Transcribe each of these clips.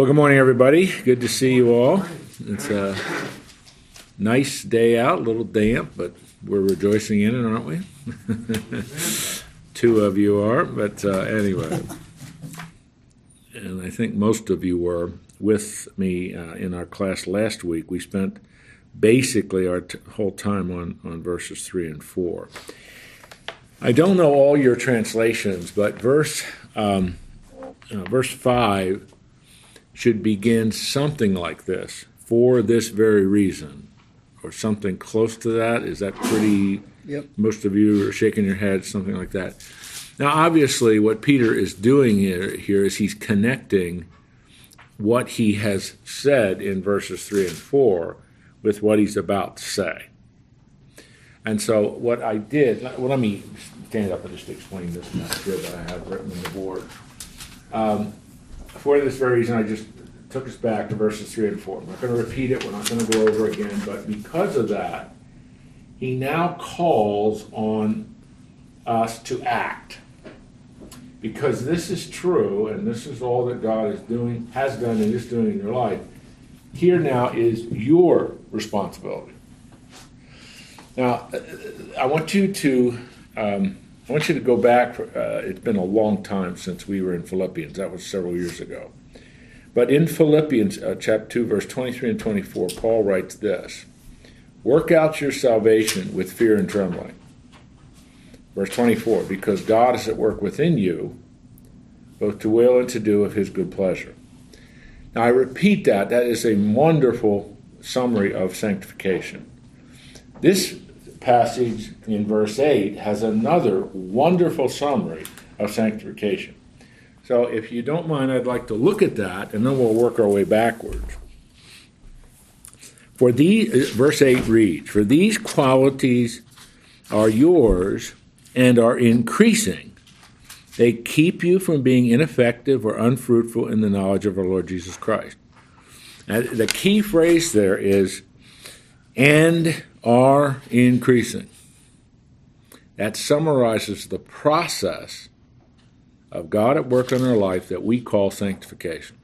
Well, good morning, everybody. Good to see you all. It's a nice day out, a little damp, but we're rejoicing in it, aren't we? Two of you are, but uh, anyway. And I think most of you were with me uh, in our class last week. We spent basically our t- whole time on, on verses 3 and 4. I don't know all your translations, but verse, um, uh, verse 5 should begin something like this for this very reason, or something close to that. Is that pretty? Yep. Most of you are shaking your head, something like that. Now, obviously, what Peter is doing here, here is he's connecting what he has said in verses 3 and 4 with what he's about to say. And so, what I did, well, let me stand up and just explain this that I have written on the board. Um, for this very reason, I just took us back to verses 3 and 4. I'm not going to repeat it, we're not going to go over again, but because of that, he now calls on us to act. Because this is true, and this is all that God is doing, has done, and is doing in your life. Here now is your responsibility. Now, I want you to um, I want you to go back. Uh, it's been a long time since we were in Philippians. That was several years ago. But in Philippians uh, chapter 2, verse 23 and 24, Paul writes this Work out your salvation with fear and trembling. Verse 24, because God is at work within you, both to will and to do of his good pleasure. Now, I repeat that. That is a wonderful summary of sanctification. This passage in verse 8 has another wonderful summary of sanctification. So, if you don't mind, I'd like to look at that and then we'll work our way backwards. For these, uh, verse 8 reads, For these qualities are yours and are increasing. They keep you from being ineffective or unfruitful in the knowledge of our Lord Jesus Christ. Now, the key phrase there is, and are increasing. That summarizes the process of God at work in our life that we call sanctification.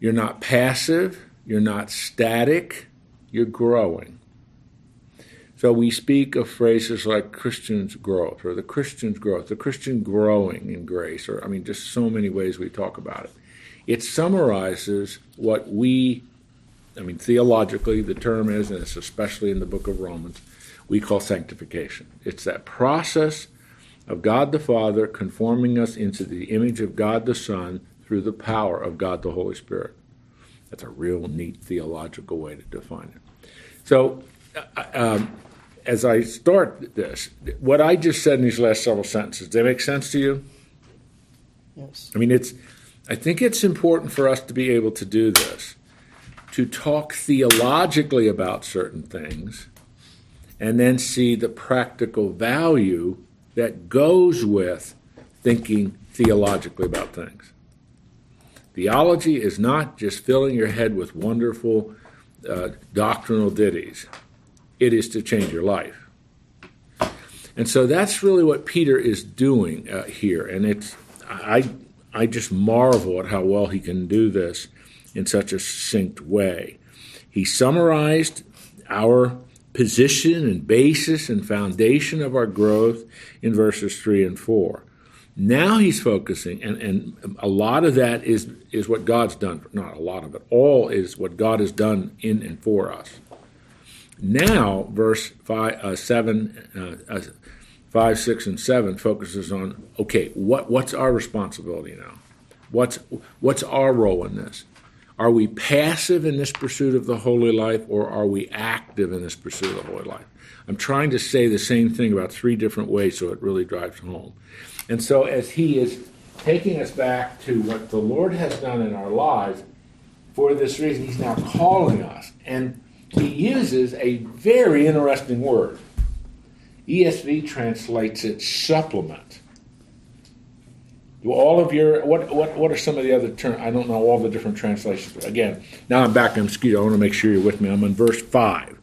You're not passive, you're not static, you're growing. So we speak of phrases like Christian's growth or the Christian's growth, the Christian growing in grace, or I mean, just so many ways we talk about it. It summarizes what we I mean, theologically, the term is, and it's especially in the book of Romans, we call sanctification. It's that process of God the Father conforming us into the image of God the Son through the power of God the Holy Spirit. That's a real neat theological way to define it. So, uh, um, as I start this, what I just said in these last several sentences, they make sense to you? Yes. I mean, it's. I think it's important for us to be able to do this to talk theologically about certain things and then see the practical value that goes with thinking theologically about things. Theology is not just filling your head with wonderful uh, doctrinal ditties, it is to change your life. And so that's really what Peter is doing uh, here. And it's, I, I just marvel at how well he can do this in such a succinct way. He summarized our position and basis and foundation of our growth in verses 3 and 4. Now he's focusing, and, and a lot of that is, is what God's done. Not a lot of it, all is what God has done in and for us. Now, verse five, uh, 7, uh, uh, 5, 6, and 7 focuses on okay, what, what's our responsibility now? What's, what's our role in this? Are we passive in this pursuit of the holy life, or are we active in this pursuit of the holy life? I'm trying to say the same thing about three different ways so it really drives home. And so, as he is taking us back to what the Lord has done in our lives, for this reason, he's now calling us. And he uses a very interesting word. ESV translates it supplement. Do all of your what what what are some of the other terms? I don't know all the different translations. Again, now I'm back in mosquito. I want to make sure you're with me. I'm in verse five.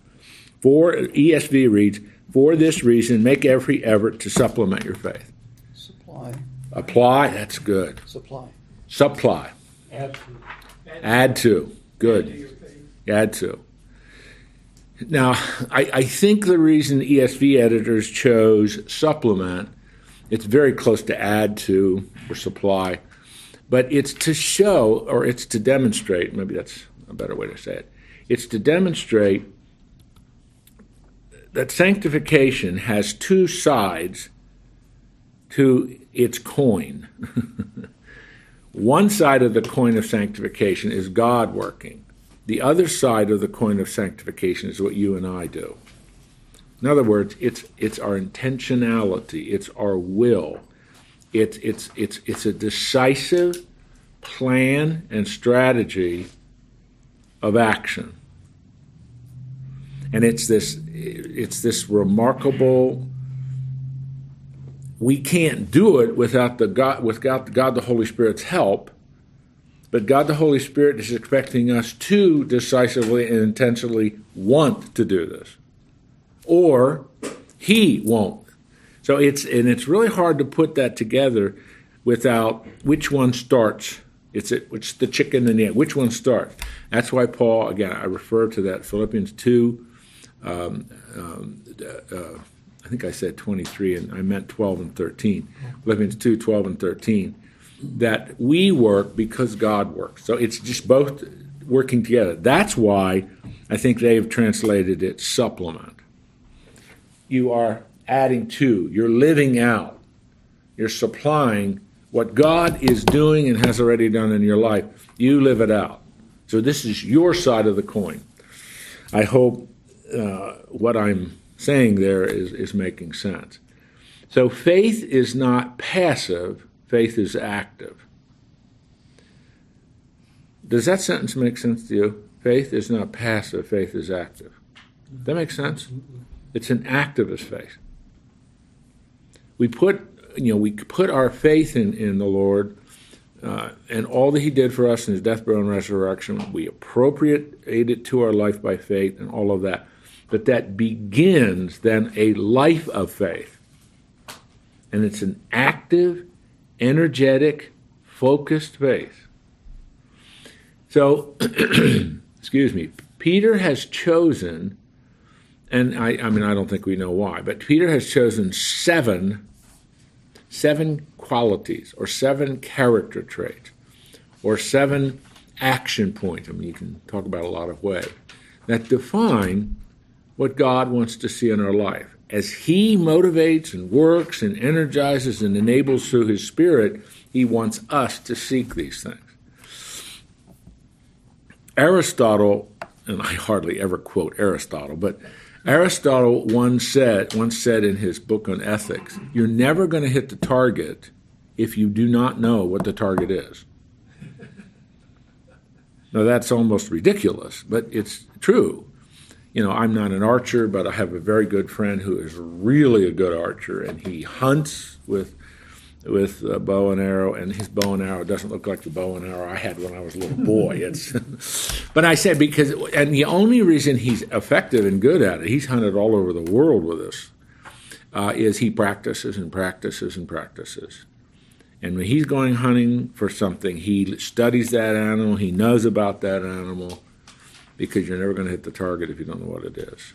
For ESV reads, "For this reason, make every effort to supplement your faith." Supply. Apply. That's good. Supply. Supply. Add to. Add to. to Good. Add to. Now, I, I think the reason ESV editors chose supplement, it's very close to add to or supply, but it's to show or it's to demonstrate, maybe that's a better way to say it. It's to demonstrate that sanctification has two sides to its coin. One side of the coin of sanctification is God working. The other side of the coin of sanctification is what you and I do. In other words, it's it's our intentionality, it's our will. It's it's it's it's a decisive plan and strategy of action. And it's this it's this remarkable we can't do it without the God without God the Holy Spirit's help. But God the Holy Spirit is expecting us to decisively and intentionally want to do this. Or he won't. So it's and it's really hard to put that together without which one starts. It's it, which the chicken and the egg. Which one starts? That's why Paul again. I refer to that Philippians two. Um, um, uh, I think I said 23, and I meant 12 and 13. Philippians 2, 12 and 13. That we work because God works. So it's just both working together. That's why I think they have translated it supplement. You are adding to, you're living out, you're supplying what God is doing and has already done in your life. You live it out. So this is your side of the coin. I hope uh, what I'm saying there is, is making sense. So faith is not passive, faith is active. Does that sentence make sense to you? Faith is not passive, faith is active. Does that make sense? It's an activist faith. We put, you know, we put our faith in, in the Lord uh, and all that He did for us in His death, burial, and resurrection. We appropriate it to our life by faith and all of that. But that begins then a life of faith. And it's an active, energetic, focused faith. So, excuse me, Peter has chosen, and I, I mean, I don't think we know why, but Peter has chosen seven, seven qualities or seven character traits or seven action points. I mean, you can talk about a lot of ways that define what God wants to see in our life. As He motivates and works and energizes and enables through His Spirit, He wants us to seek these things. Aristotle, and I hardly ever quote Aristotle, but Aristotle once said, once said in his book on ethics, you're never going to hit the target if you do not know what the target is. Now that's almost ridiculous, but it's true you know, I'm not an archer, but I have a very good friend who is really a good archer, and he hunts with with a bow and arrow, and his bow and arrow doesn't look like the bow and arrow I had when I was a little boy. It's, but I said because, and the only reason he's effective and good at it, he's hunted all over the world with us, uh, is he practices and practices and practices. And when he's going hunting for something, he studies that animal, he knows about that animal because you're never going to hit the target if you don't know what it is.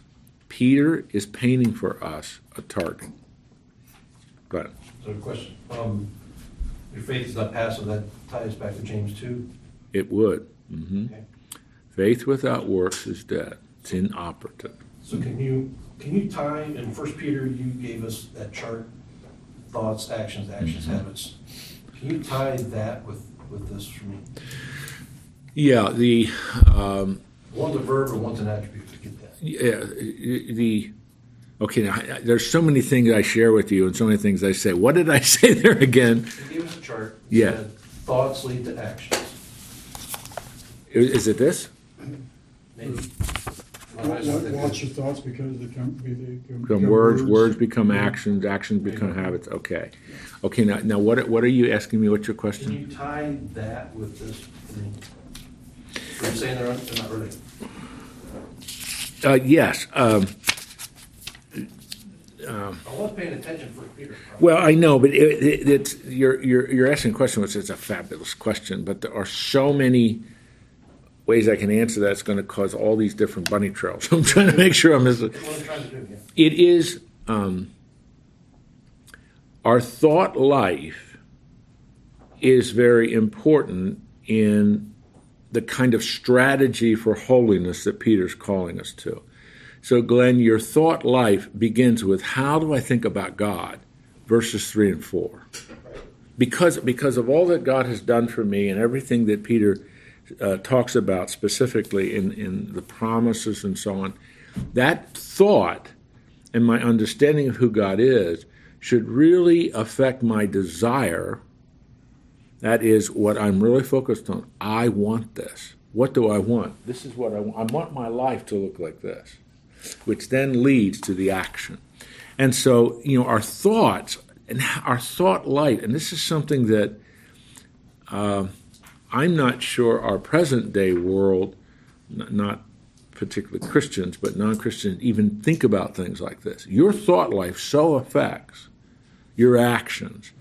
Peter is painting for us a target. Go ahead. So, question. Um, your faith is not passive. That ties back to James 2. It would. Mm-hmm. Okay. Faith without works is dead. It's inoperative. So, can you can you tie in First Peter? You gave us that chart: thoughts, actions, actions, Mhm. habits. Can you tie that with with this for me? Yeah, the um, One's a verb and one's an attribute. To get that. yeah, the okay. Now, I- there's so many things I share with you, and so many things I say. What did I say there again? You gave us a chart. that Yeah. said Thoughts lead to actions. Is, is it this? Maybe. Wa- wa- Watch your thoughts because they come, be- they come. Become words, words become actions, actions become habits. Okay, okay. Now, now, what what are you asking me? What's your question? Can you tie that with this? for me? Are you saying they're, they're not related? Uh, yes. Um, I was paying attention for Peter. Well, I know, but it, it, it's you're you're you're asking a question, which is a fabulous question. But there are so many ways I can answer that. It's going to cause all these different bunny trails. I'm trying to make sure I'm. Mis- what I'm trying to do, yeah. it is um, our thought life is very important in the kind of strategy for holiness that Peter's calling us to. So, Glenn, your thought life begins with how do I think about God, verses three and four. Because, because of all that God has done for me and everything that Peter uh, talks about specifically in, in the promises and so on, that thought and my understanding of who God is should really affect my desire. That is what I'm really focused on. I want this. What do I want? This is what I want. I want my life to look like this, which then leads to the action. And so, you know, our thoughts and our thought light, and this is something that uh, I'm not sure our present day world, not particularly Christians, but non Christians, even think about things like this. Your thought life so affects your actions.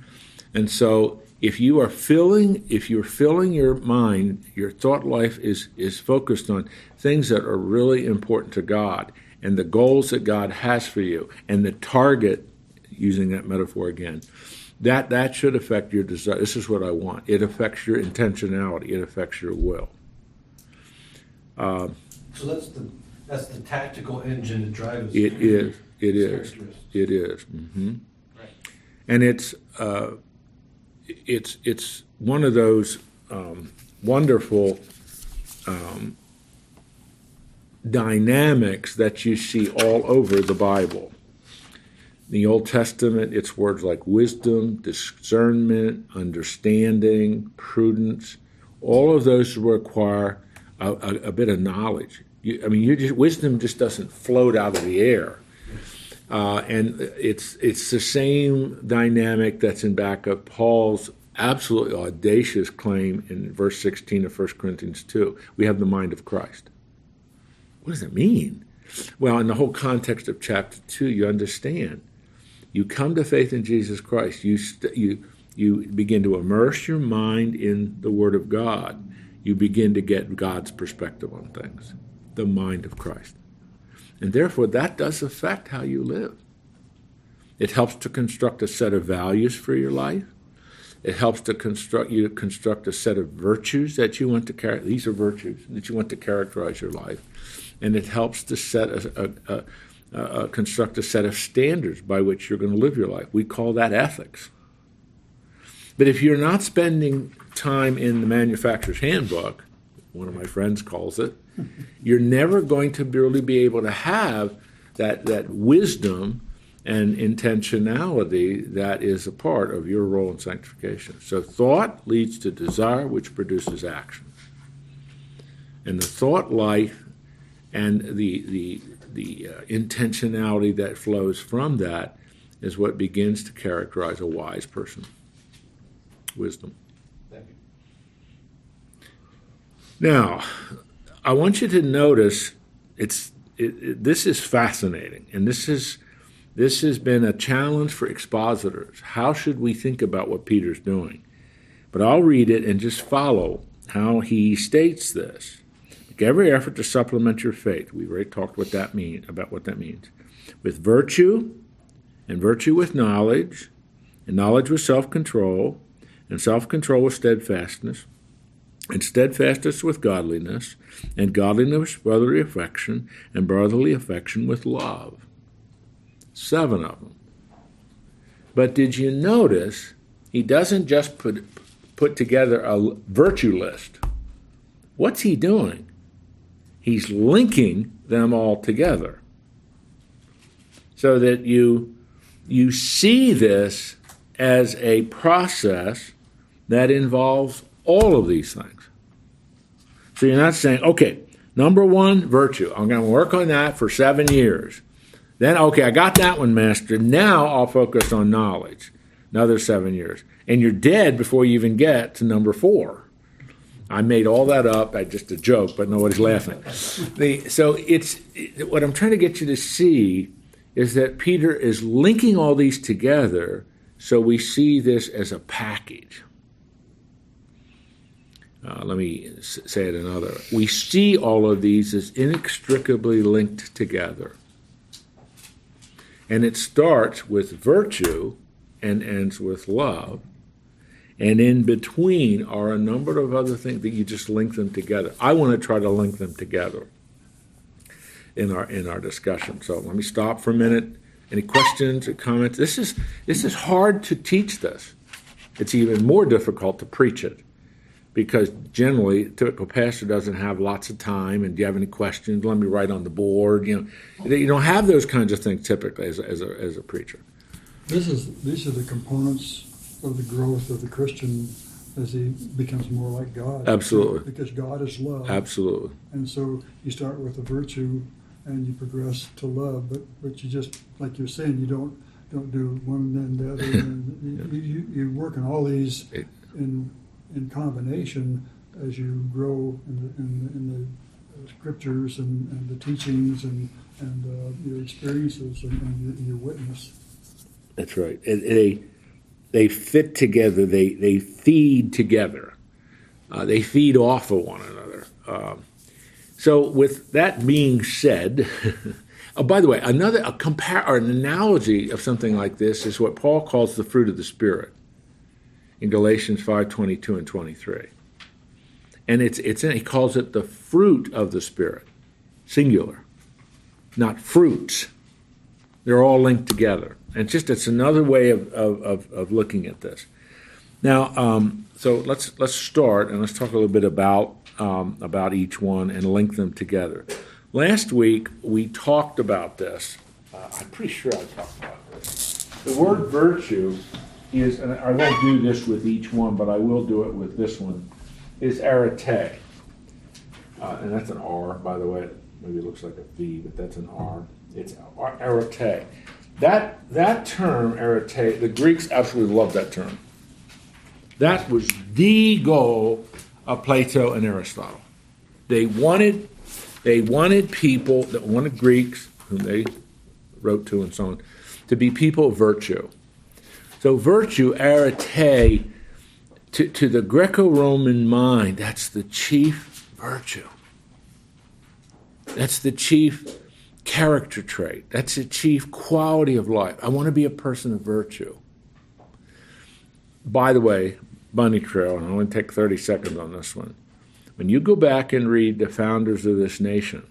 And so if you are filling if you're filling your mind, your thought life is is focused on things that are really important to God and the goals that God has for you and the target using that metaphor again. That that should affect your desire. This is what I want. It affects your intentionality. It affects your will. So that's the, that's the tactical engine that drives. It is. It is. It is. hmm Right. and it's uh, it's it's one of those um, wonderful um, dynamics that you see all over the Bible. In the Old Testament, it's words like wisdom, discernment, understanding, prudence. All of those require a, a, a bit of knowledge. You, I mean, just, wisdom just doesn't float out of the air. Uh, and it's it's the same dynamic that's in back of Paul's absolutely audacious claim in verse 16 of 1 Corinthians 2. We have the mind of Christ. What does it mean? Well, in the whole context of chapter 2, you understand. You come to faith in Jesus Christ. You, st- you, you begin to immerse your mind in the Word of God. You begin to get God's perspective on things, the mind of Christ. And therefore, that does affect how you live. It helps to construct a set of values for your life. It helps to construct you to construct a set of virtues that you want to carry. These are virtues that you want to characterize your life, and it helps to set a, a, a, a construct a set of standards by which you're going to live your life. We call that ethics. But if you're not spending time in the manufacturer's handbook, one of my friends calls it, you're never going to really be able to have that, that wisdom and intentionality that is a part of your role in sanctification. So thought leads to desire, which produces action. And the thought life and the, the, the uh, intentionality that flows from that is what begins to characterize a wise person. Wisdom. Thank you. Now, I want you to notice it's it, it, this is fascinating, and this is this has been a challenge for expositors. How should we think about what Peter's doing? But I'll read it and just follow how he states this. Make every effort to supplement your faith. We've already talked what that mean about what that means. With virtue, and virtue with knowledge, and knowledge with self-control, and self-control with steadfastness, and steadfastness with godliness, and godliness with brotherly affection, and brotherly affection with love. Seven of them. But did you notice he doesn't just put put together a virtue list? What's he doing? He's linking them all together. So that you you see this as a process that involves all of these things. So you're not saying, okay, number one, virtue. I'm going to work on that for seven years. Then, okay, I got that one mastered. Now I'll focus on knowledge. Another seven years. And you're dead before you even get to number four. I made all that up. I just a joke, but nobody's laughing. The, so it's what I'm trying to get you to see is that Peter is linking all these together so we see this as a package. Uh, let me say it another. We see all of these as inextricably linked together. And it starts with virtue and ends with love. And in between are a number of other things that you just link them together. I want to try to link them together in our in our discussion. So let me stop for a minute. Any questions or comments? This is this is hard to teach this. It's even more difficult to preach it because generally a typical pastor doesn't have lots of time and do you have any questions let me write on the board you know you don't have those kinds of things typically as a, as a, as a preacher This is, these are the components of the growth of the Christian as he becomes more like God. Absolutely. Because God is love. absolutely And so you start with a virtue and you progress to love, but, but you just, like you're saying, you don't, don't do one and then the other. and you, you, you work on all these in, in combination as you grow in the, in, the- in the scriptures and, and the teachings and, and uh, your experiences and, and your, witness. That's right. It, they they fit together. They they feed together. Uh, they feed off of one another. Um, so, with that being said, oh, by the way, another a compare or an analogy of something like this is what Paul calls the fruit of the spirit in Galatians five twenty two and twenty three, and it's it's he calls it the fruit of the spirit, singular, not fruits they're all linked together. And just it's another way of, of, of, looking at this. Now, um, so let's let's start and let's talk a little bit about um, about each one and link them together. Last week we talked about this. Uh, I'm pretty sure I talked about this. The word virtue is, and I won't do this with each one, but I will do it with this one. Is arete, uh, and that's an R, by the way. Maybe it looks like a V, but that's an R. It's arete. That that term arete, the Greeks absolutely loved that term. That was the goal of Plato and Aristotle. They wanted they wanted people that wanted Greeks, whom they wrote to and so on, to be people of virtue. So virtue, arete, to, to the Greco-Roman mind, that's the chief virtue. That's the chief character trait. That's the chief quality of life. I want to be a person of virtue. By the way, bunny trail, and I only take 30 seconds on this one. When you go back and read the founders of this nation,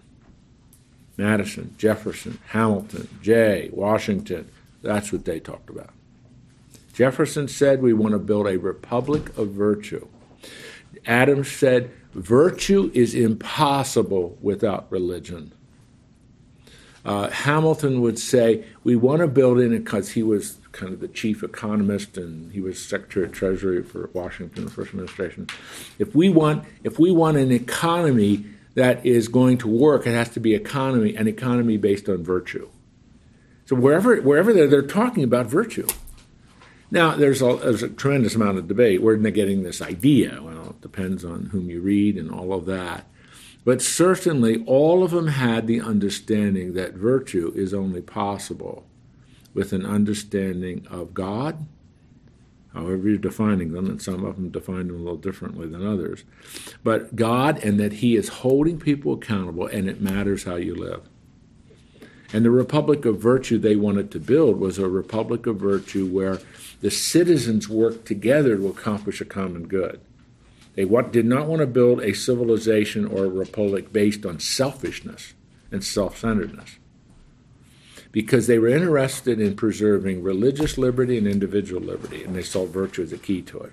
Madison, Jefferson, Hamilton, Jay, Washington, that's what they talked about. Jefferson said we want to build a republic of virtue. Adams said virtue is impossible without religion. Uh, Hamilton would say we want to build in it because he was kind of the chief economist and he was Secretary of Treasury for Washington, first administration. If we want, if we want an economy that is going to work, it has to be economy, an economy based on virtue. So wherever wherever they're, they're talking about virtue. Now, there's a, there's a tremendous amount of debate. Where are they getting this idea? Well, it depends on whom you read and all of that. But certainly, all of them had the understanding that virtue is only possible with an understanding of God, however you're defining them, and some of them define them a little differently than others. But God, and that He is holding people accountable, and it matters how you live. And the republic of virtue they wanted to build was a republic of virtue where the citizens worked together to accomplish a common good. They want, did not want to build a civilization or a republic based on selfishness and self centeredness because they were interested in preserving religious liberty and individual liberty, and they saw virtue as a key to it.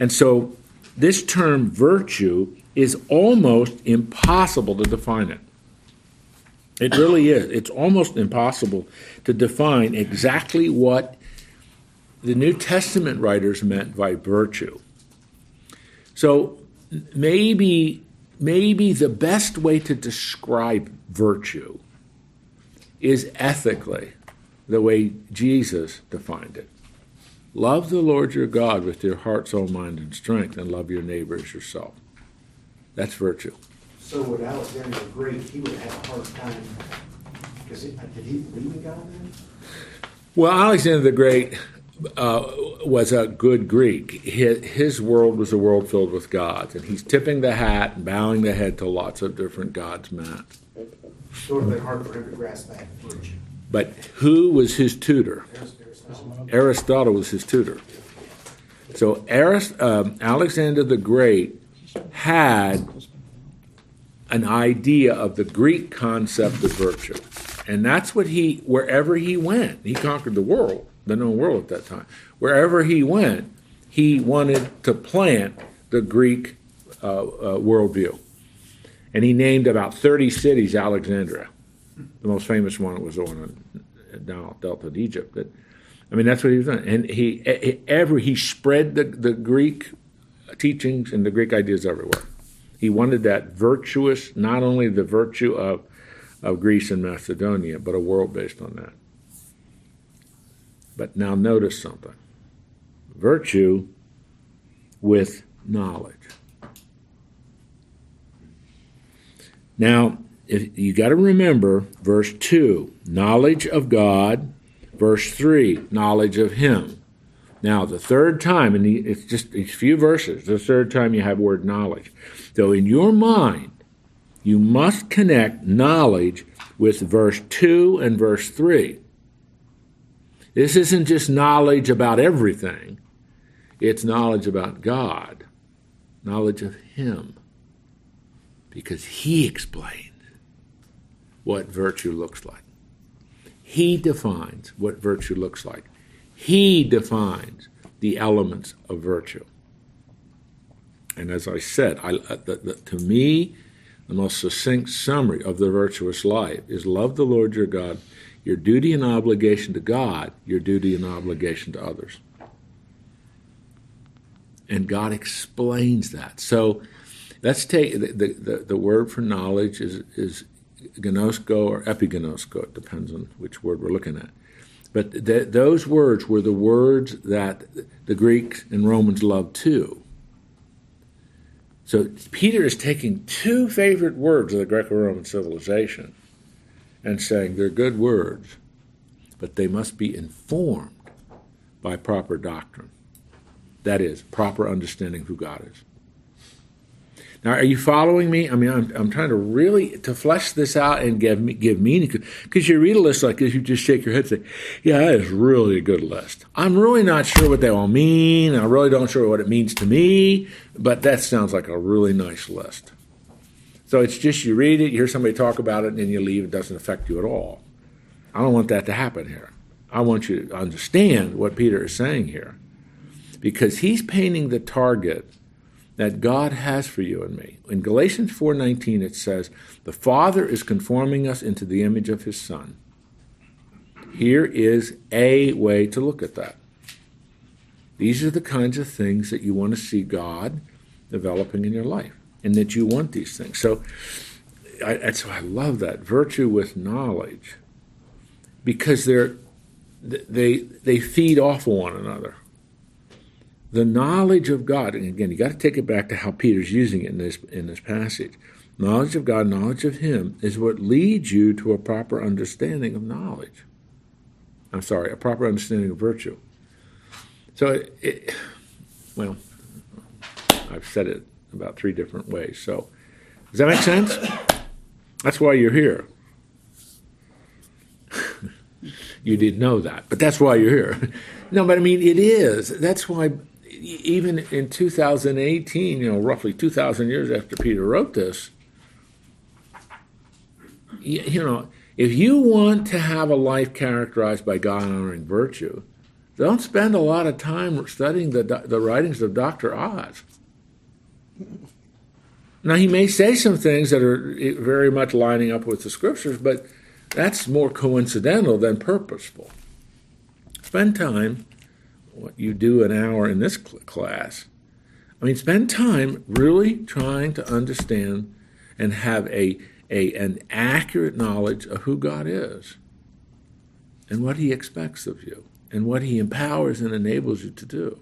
And so, this term virtue is almost impossible to define it. It really is. It's almost impossible to define exactly what the New Testament writers meant by virtue. So maybe maybe the best way to describe virtue is ethically the way Jesus defined it. Love the Lord your God with your heart, soul, mind, and strength, and love your neighbor as yourself. That's virtue. So would Alexander the Great, he would have a hard time Because did he believe in God then? Well, Alexander the Great uh, was a good Greek. His, his world was a world filled with gods, and he's tipping the hat and bowing the head to lots of different gods, Matt. It would have been hard for him to grasp that virtue. But who was his tutor? There's Aristotle was his tutor. So Arist- um, Alexander the Great had an idea of the Greek concept of virtue. And that's what he, wherever he went, he conquered the world, the known world at that time. Wherever he went, he wanted to plant the Greek uh, uh, worldview. And he named about 30 cities Alexandria. The most famous one was the one in, down Delta in Egypt. That, I mean, that's what he was doing. And he, he ever he spread the, the Greek teachings and the Greek ideas everywhere. He wanted that virtuous, not only the virtue of, of Greece and Macedonia, but a world based on that. But now notice something virtue with knowledge. Now, if, you got to remember verse 2 knowledge of God, verse 3 knowledge of Him. Now, the third time, and it's just these few verses, the third time you have word knowledge. So, in your mind, you must connect knowledge with verse 2 and verse 3. This isn't just knowledge about everything, it's knowledge about God, knowledge of Him, because He explains what virtue looks like. He defines what virtue looks like. He defines the elements of virtue. And as I said, I, uh, the, the, to me, the most succinct summary of the virtuous life is love the Lord your God, your duty and obligation to God, your duty and obligation to others. And God explains that. So let's take the, the, the, word for knowledge is, is gnosko or epiginosko, it depends on which word we're looking at. But th- those words were the words that the Greeks and Romans loved too. So Peter is taking two favorite words of the Greco Roman civilization and saying they're good words, but they must be informed by proper doctrine. That is, proper understanding who God is. Now, are you following me? I mean, I'm, I'm trying to really to flesh this out and give me, give meaning because you read a list like this, you just shake your head and say, "Yeah, that is really a good list." I'm really not sure what they all mean. I really don't sure what it means to me, but that sounds like a really nice list. So it's just you read it, you hear somebody talk about it, and then you leave. It doesn't affect you at all. I don't want that to happen here. I want you to understand what Peter is saying here, because he's painting the target that God has for you and me. In Galatians 4:19 it says, "The Father is conforming us into the image of his Son." Here is a way to look at that. These are the kinds of things that you want to see God developing in your life and that you want these things. So I, why I love that virtue with knowledge because they're they they feed off one another the knowledge of God, and again, you got to take it back to how Peter's using it in this in this passage. Knowledge of God, knowledge of Him, is what leads you to a proper understanding of knowledge. I'm sorry, a proper understanding of virtue. So, it, it, well, I've said it about three different ways. So, does that make sense? That's why you're here. you didn't know that, but that's why you're here. No, but I mean, it is. That's why even in 2018, you know, roughly 2,000 years after Peter wrote this, you, you know, if you want to have a life characterized by God honoring virtue, don't spend a lot of time studying the, the writings of Dr. Oz. Now, he may say some things that are very much lining up with the scriptures, but that's more coincidental than purposeful. Spend time what you do an hour in this class. I mean, spend time really trying to understand and have a, a an accurate knowledge of who God is and what He expects of you and what He empowers and enables you to do.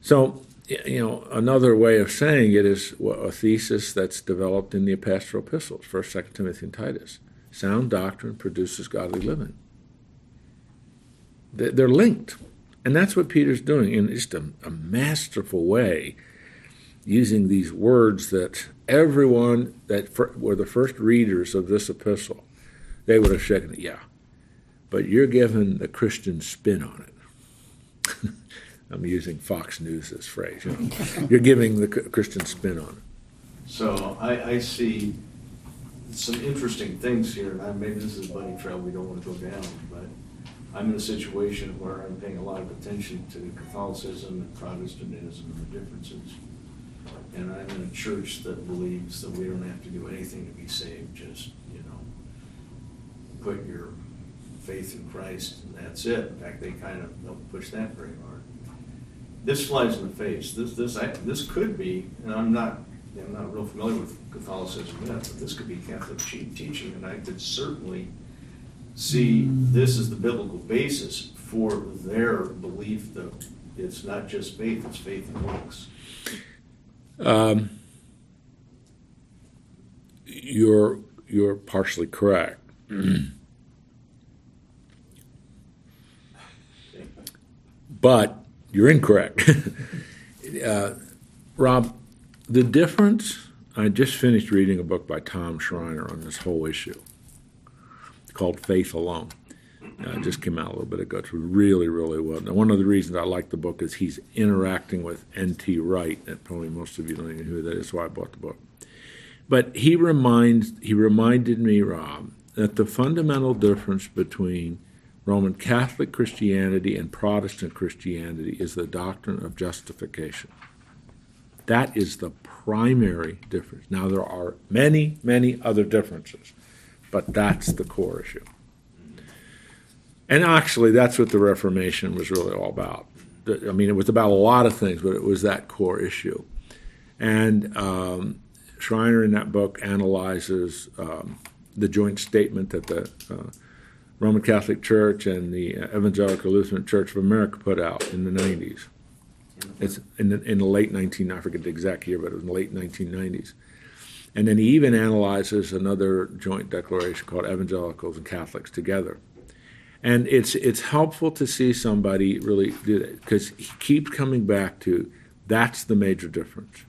So, you know, another way of saying it is a thesis that's developed in the pastoral epistles, First, Second Timothy, and Titus. sound doctrine produces godly living. They're linked. And that's what Peter's doing in just a, a masterful way, using these words that everyone that were the first readers of this epistle, they would have shaken it, yeah. But you're giving the Christian spin on it. I'm using Fox News' phrase. You know? you're giving the Christian spin on it. So I, I see some interesting things here, and maybe this is a bunny trail we don't want to go down, but I'm in a situation where I'm paying a lot of attention to Catholicism and Protestantism and the differences. And I'm in a church that believes that we don't have to do anything to be saved, just, you know, put your faith in Christ and that's it. In fact, they kind of don't push that very hard. This flies in the face. This, this, I, this could be, and I'm not I'm not real familiar with Catholicism yet, but this could be Catholic teaching, and I could certainly see this as the biblical basis for their belief that it's not just faith, it's faith and works. Um, you're you're partially correct. but you're incorrect. uh, Rob, the difference, I just finished reading a book by Tom Schreiner on this whole issue called Faith Alone. Uh, it just came out a little bit ago. It's really, really well. Now, one of the reasons I like the book is he's interacting with N.T. Wright, and probably most of you don't even know who that is, why I bought the book. But he reminds he reminded me, Rob, that the fundamental difference between Roman Catholic Christianity and Protestant Christianity is the doctrine of justification. That is the primary difference. Now, there are many, many other differences, but that's the core issue. And actually, that's what the Reformation was really all about. I mean, it was about a lot of things, but it was that core issue. And um, Schreiner in that book analyzes um, the joint statement that the uh, Roman Catholic Church and the uh, Evangelical Lutheran Church of America put out in the 90s. It's in the, in the late 19, I forget the exact year, but it was in the late 1990s. And then he even analyzes another joint declaration called Evangelicals and Catholics Together. And it's it's helpful to see somebody really do that because he keeps coming back to that's the major difference.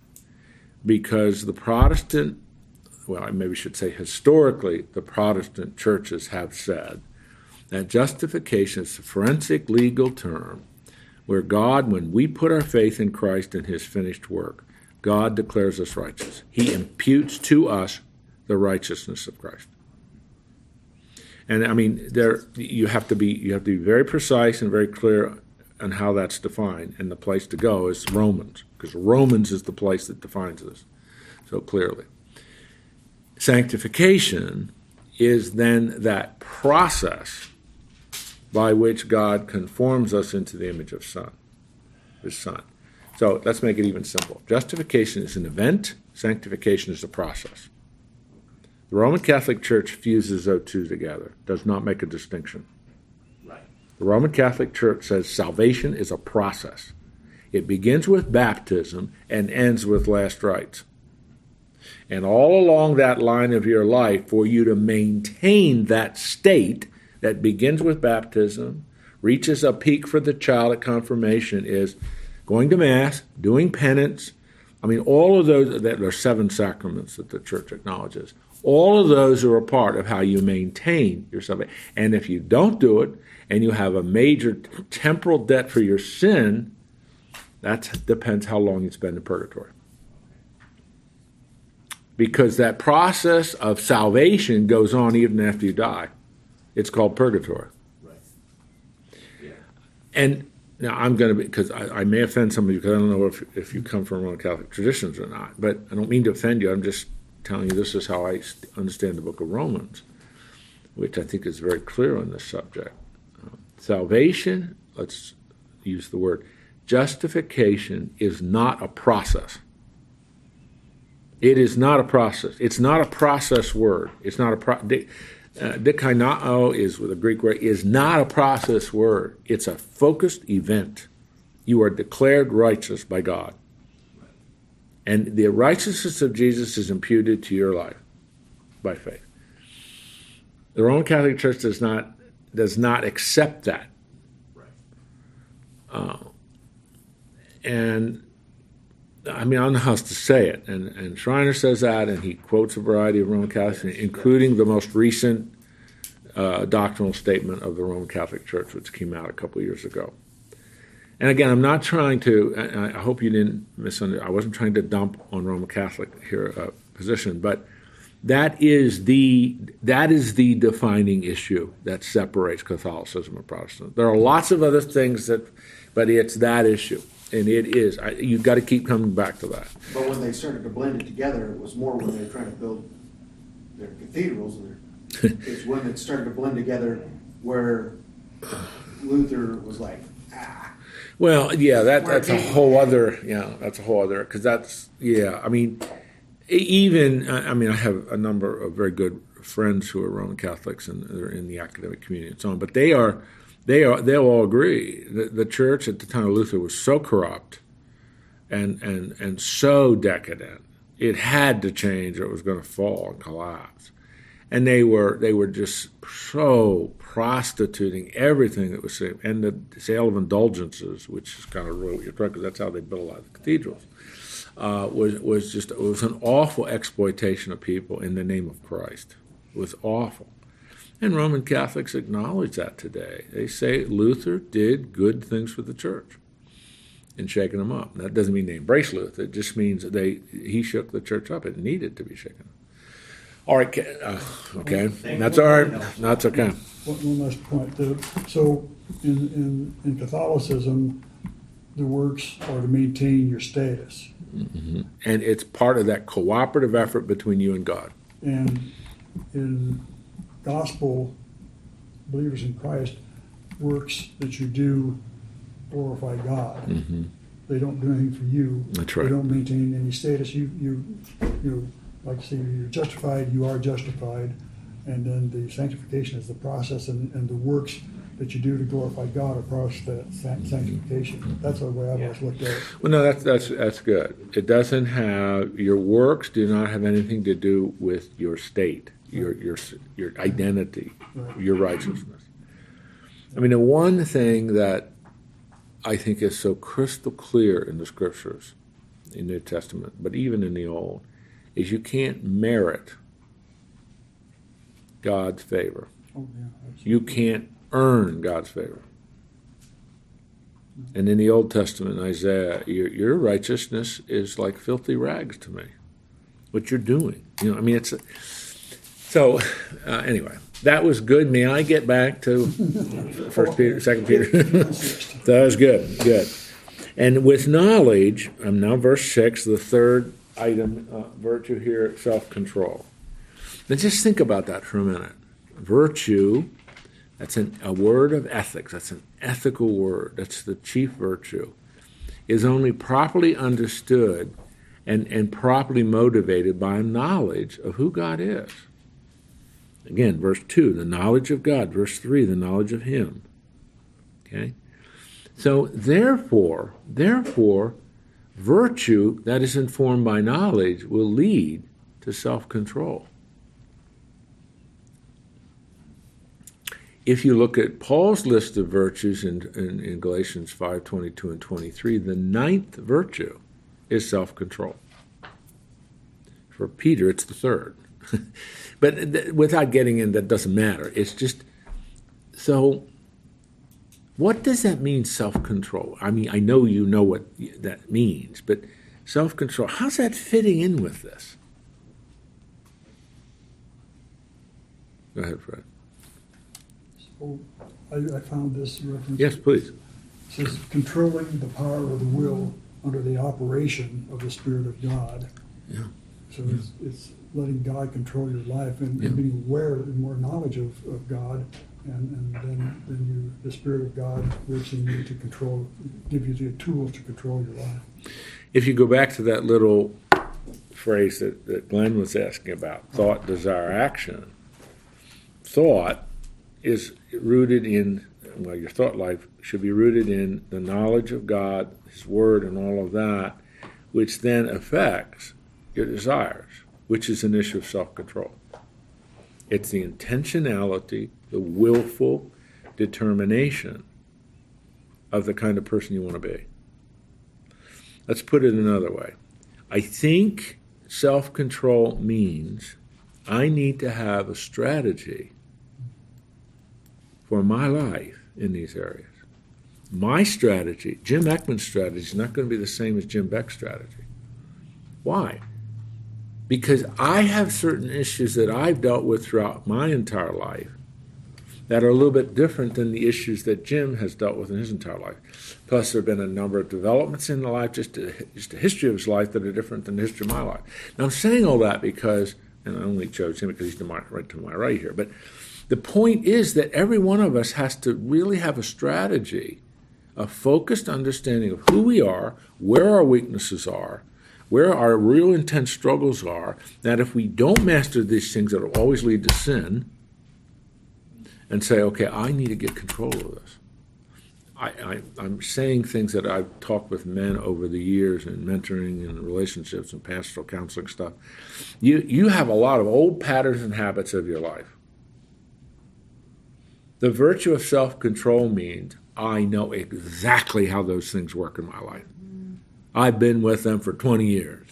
Because the Protestant, well, I maybe should say historically, the Protestant churches have said that justification is a forensic legal term where God, when we put our faith in Christ and his finished work, God declares us righteous. He imputes to us the righteousness of Christ. And I mean, there you have to be you have to be very precise and very clear on how that's defined. And the place to go is Romans, because Romans is the place that defines this so clearly. Sanctification is then that process by which God conforms us into the image of Son, His Son. So let's make it even simple. Justification is an event, sanctification is a process. The Roman Catholic Church fuses those two together, does not make a distinction. Right. The Roman Catholic Church says salvation is a process. It begins with baptism and ends with last rites. And all along that line of your life, for you to maintain that state, that begins with baptism, reaches a peak for the child at confirmation, is going to Mass, doing penance. I mean, all of those, there are seven sacraments that the church acknowledges. All of those are a part of how you maintain your salvation. And if you don't do it, and you have a major temporal debt for your sin, that depends how long you spend in purgatory. Because that process of salvation goes on even after you die. It's called purgatory. Right. Yeah. And now I'm going to be, because I, I, may offend some of you, because I don't know if, if you come from Roman Catholic traditions or not, but I don't mean to offend you. I'm just telling you this is how I understand the book of Romans, which I think is very clear on this subject. Salvation, let's use the word, justification is not a process. It is not a process. It's not a process word. It's not a pro- uh, dikaioo is with a Greek word is not a process word. It's a focused event. You are declared righteous by God. And the righteousness of Jesus is imputed to your life by faith. The Roman Catholic Church does not does not accept that. Uh, and I mean, I don't know how else to say it. And, and Schreiner says that, and he quotes a variety of Roman Catholics, including the most recent uh, doctrinal statement of the Roman Catholic Church, which came out a couple years ago. And again, I'm not trying to. I, I hope you didn't misunderstand. I wasn't trying to dump on Roman Catholic here uh, position, but that is the that is the defining issue that separates Catholicism and Protestant. There are lots of other things that, but it's that issue, and it is. I, you've got to keep coming back to that. But when they started to blend it together, it was more when they were trying to build their cathedrals and their, it's when it started to blend together where Luther was like, ah, Well, yeah, that that's a whole other. Yeah, that's a whole other because that's yeah. I mean, even I mean, I have a number of very good friends who are Roman Catholics and they're in the academic community and so on. But they are, they are, they'll all agree that the church at the time of Luther was so corrupt, and and and so decadent. It had to change, or it was going to fall and collapse. And they were they were just so prostituting everything that was saved, and the sale of indulgences, which is kind of really what you're talking, because that's how they built a lot of the cathedrals uh, was was just it was an awful exploitation of people in the name of Christ. It was awful, and Roman Catholics acknowledge that today. They say Luther did good things for the church in shaking them up. That doesn't mean they embrace Luther. It just means they he shook the church up. It needed to be shaken. All right, uh, okay, that's all right. That's okay. One, one last point. So in, in, in Catholicism, the works are to maintain your status. And it's part of that cooperative effort between you and God. And in gospel believers in Christ, works that you do glorify God. Mm-hmm. They don't do anything for you. That's right. They don't maintain any status. You you you like to say you're justified. You are justified, and then the sanctification is the process, and, and the works that you do to glorify God of that san- sanctification. Mm-hmm. That's the way I've always looked at it. Well, no, that's that's that's good. It doesn't have your works do not have anything to do with your state, your your your identity, your righteousness. I mean, the one thing that I think is so crystal clear in the scriptures, in the New Testament, but even in the Old, is you can't merit God's favor. Oh yeah. You can't earn God's favor. And in the Old Testament, Isaiah, your, your righteousness is like filthy rags to me. What you're doing, you know. I mean, it's a, so. Uh, anyway, that was good. May I get back to First Peter, Second Peter? that was good, good. And with knowledge, I'm now verse six, the third item, uh, virtue here, self-control. Now, just think about that for a minute. Virtue that's an, a word of ethics. That's an ethical word. That's the chief virtue. Is only properly understood and, and properly motivated by a knowledge of who God is. Again, verse 2, the knowledge of God. Verse 3, the knowledge of Him. Okay? So, therefore, therefore, virtue that is informed by knowledge will lead to self control. if you look at Paul's list of virtues in, in, in Galatians 5 22 and 23, the ninth virtue is self control. For Peter, it's the third. but th- without getting in, that doesn't matter. It's just so. What does that mean, self control? I mean, I know you know what that means, but self control, how's that fitting in with this? Go ahead, Fred. So I, I found this reference. Yes, please. It says controlling the power of the will under the operation of the Spirit of God. Yeah. So it's, it's letting God control your life and, Yeah. and being aware and more knowledge of, of God. And, and then, then you, the Spirit of God works in you to control, give you the tools to control your life. If you go back to that little phrase that, that Glenn was asking about, thought, desire, action, thought is rooted in, well, your thought life should be rooted in the knowledge of God, His Word, and all of that, which then affects your desires, which is an issue of self control. It's the intentionality, the willful determination of the kind of person you want to be. Let's put it another way. I think self control means I need to have a strategy for my life in these areas. My strategy, Jim Eckman's strategy, is not going to be the same as Jim Beck's strategy. Why? Because I have certain issues that I've dealt with throughout my entire life that are a little bit different than the issues that Jim has dealt with in his entire life. Plus, there have been a number of developments in the life, just a, just a history of his life that are different than the history of my life. Now, I'm saying all that because, and I only chose him because he's to my, right to my right here, but the point is that every one of us has to really have a strategy, a focused understanding of who we are, where our weaknesses are, where our real intense struggles are, that if we don't master these things, it'll always lead to sin, and say, okay, I need to get control of this. I, am saying things that I've talked with men over the years in mentoring and relationships and pastoral counseling stuff. You, you have a lot of old patterns and habits of your life. The virtue of self control means I know exactly how those things work in my life. I've been with them for 20 years.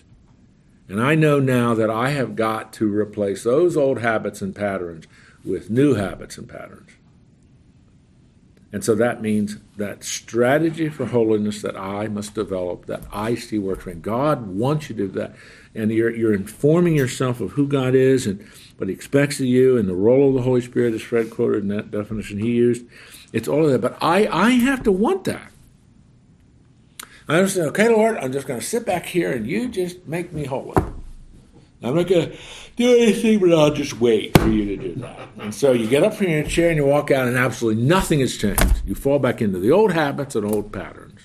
And I know now that I have got to replace those old habits and patterns with new habits and patterns. And so that means that strategy for holiness that I must develop, that I see works. When God wants you to do that, and you're, you're informing yourself of who God is and what He expects of you, and the role of the Holy Spirit, as Fred quoted in that definition he used. It's all of that. But I, I have to want that. I understand, okay, Lord, I'm just going to sit back here and you just make me holy. I'm not going to do anything, but I'll just wait for you to do that. And so you get up from your chair and you walk out, and absolutely nothing has changed. You fall back into the old habits and old patterns.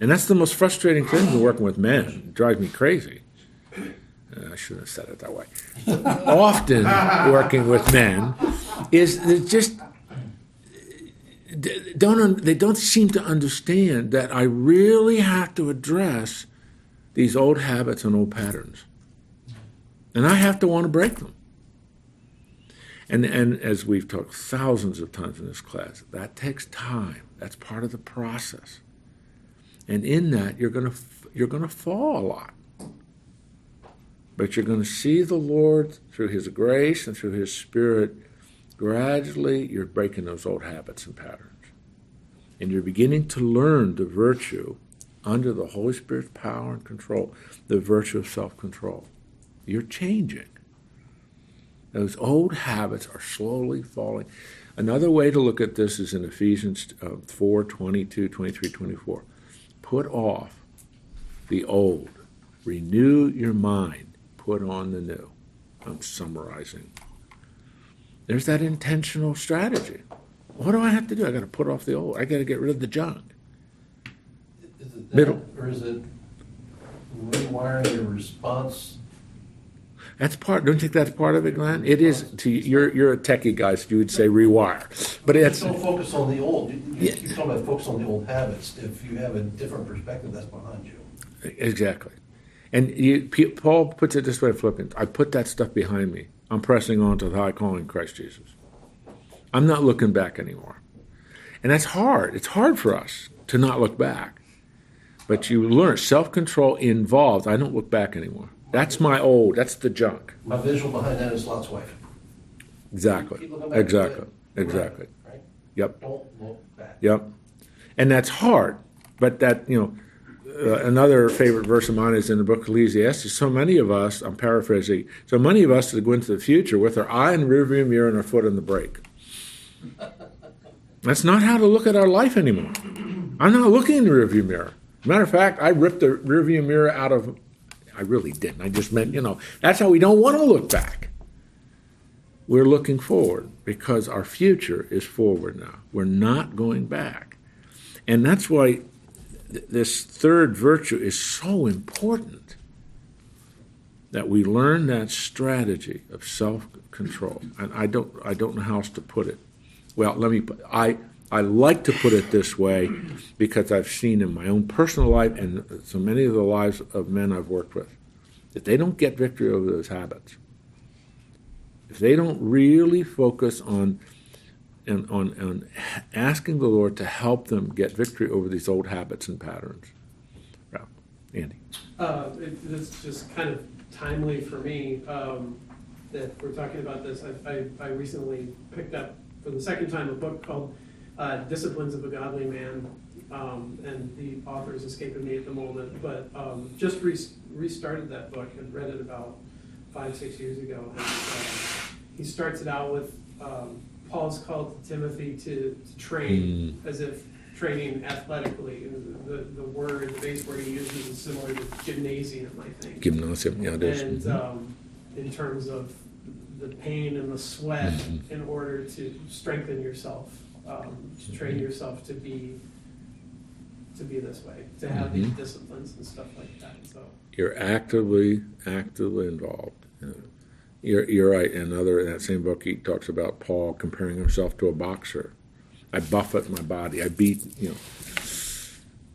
And that's the most frustrating thing when working with men. It drives me crazy. Uh, I shouldn't have said it that way. Often working with men is just don't they don't seem to understand that I really have to address these old habits and old patterns. And I have to want to break them. And, and as we've talked thousands of times in this class, that takes time. That's part of the process. And in that, you're to, you're to fall a lot. But you're to see the Lord through His grace and through His Spirit. Gradually, you're breaking those old habits and patterns. And you're beginning to learn the virtue under the Holy Spirit's power and control, the virtue of self control. You're changing. Those old habits are slowly falling. Another way to look at this is in Ephesians uh, 4 22, 23, 24. Put off the old, renew your mind, put on the new. I'm summarizing. There's that intentional strategy. What do I have to do? I got to put off the old. I got to get rid of the junk. Is it that, Middle. or is it rewiring your response? That's part. Don't you think that's part of it, Glenn? It is. To you're you're a techie guy, so you would say rewire, but it's Don't focus on the old. You, you Yeah. keep talking about focus on the old habits. If you have a different perspective, that's behind you. exactly. And you, Paul puts it this way, in Philippians. I put that stuff behind me. I'm pressing on to the high calling in Christ Jesus. I'm not looking back anymore, and that's hard. It's hard for us to not look back, but you learn self control involves. I don't look back anymore. That's my old. That's the junk. My visual behind that is Lot's wife. Exactly. Exactly. Exactly. Right? Yep. Don't look back. Yep. And that's hard. But that, you know, uh, another favorite verse of mine is in the book of Ecclesiastes. So many of us, I'm paraphrasing, so many of us that go into the future with our eye in the rearview mirror and our foot on the brake. That's not how to look at our life anymore. I'm not looking in the rearview mirror. Matter of fact, I ripped the rearview mirror out of. I really didn't. I just meant, you know, that's how we don't want to look back. We're looking forward because our future is forward now. We're not going back. And that's why this third virtue is so important that we learn that strategy of self-control. And I don't, I don't know how else to put it. Well, let me I, I like to put it this way because I've seen in my own personal life and so many of the lives of men I've worked with that they don't get victory over those habits. if they don't really focus on and on, on asking the Lord to help them get victory over these old habits and patterns. Yeah. Andy. Uh, it, it's just kind of timely for me, um, that we're talking about this. I, I, I recently picked up for the second time a book called, uh, Disciplines of a Godly Man. Um, and the author is escaping me at the moment, but, um, just re- restarted that book and read it about five, six years ago. And, uh, he starts it out with, um, Paul's called to Timothy to, to train as if training athletically. The, the word, the base word he uses is similar to gymnasium, I think. Gymnasium. Yeah, it is. And Mhm. um, in terms of the pain and the sweat Mhm. in order to strengthen yourself, um, to train yourself to be to be this way, to have these Mhm. disciplines and stuff like that. So You're actively, actively involved. Yeah. You're, you're right. In another, in that same book, he talks about Paul comparing himself to a boxer. I buffet my body. I beat, you know.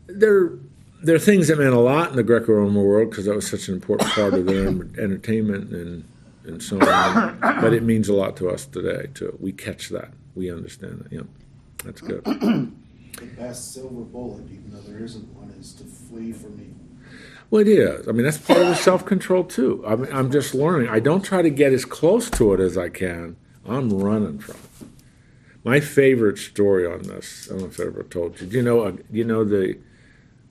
There, there are things that meant a lot in the Greco-Roman world because that was such an important part of their entertainment and, and so on. But it means a lot to us today, too. We catch that. We understand that. Yeah, that's good. The best silver bullet, even though there isn't one, is to flee from evil. Well, it is. I mean, that's part of the self control too. I mean, I'm just learning. I don't try to get as close to it as I can. I'm running from it. My favorite story on this. I don't know if I ever told you. Do you know? Uh, you know the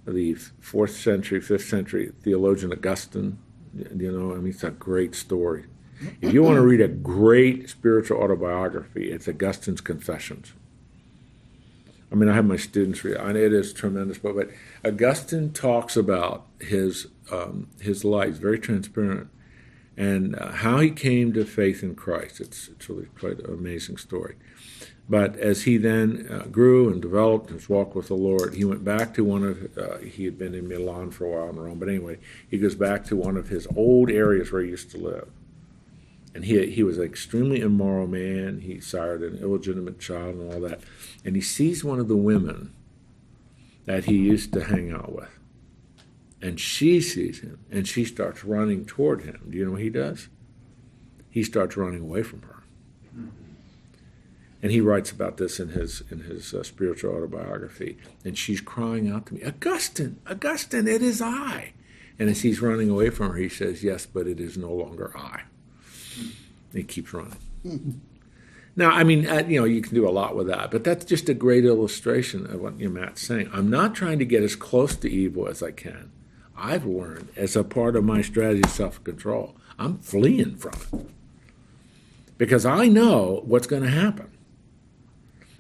the fourth century, fifth century theologian Augustine. You know? I mean, it's a great story. If you want to read a great spiritual autobiography, it's Augustine's Confessions. I mean, I have my students read, and it is a tremendous book. But Augustine talks about his um, his life, very transparent, and uh, how he came to faith in Christ. It's it's really quite an amazing story. But as he then uh, grew and developed his walk with the Lord, he went back to one of uh, he had been in Milan for a while in Rome. But anyway, he goes back to one of his old areas where he used to live. And he, he was an extremely immoral man. He sired an illegitimate child and all that. And he sees one of the women that he used to hang out with. And she sees him and she starts running toward him. Do you know what he does? He starts running away from her. And he writes about this in his in his uh, spiritual autobiography. And she's crying out to me, Augustine, Augustine, it is I. And as he's running away from her, he says, Yes, but it is no longer I. He keeps running. Now, I mean, uh, you know, you can do a lot with that, but that's just a great illustration of what Matt's saying. I'm not trying to get as close to evil as I can. I've learned as a part of my strategy of self control, I'm fleeing from it because I know what's going to happen.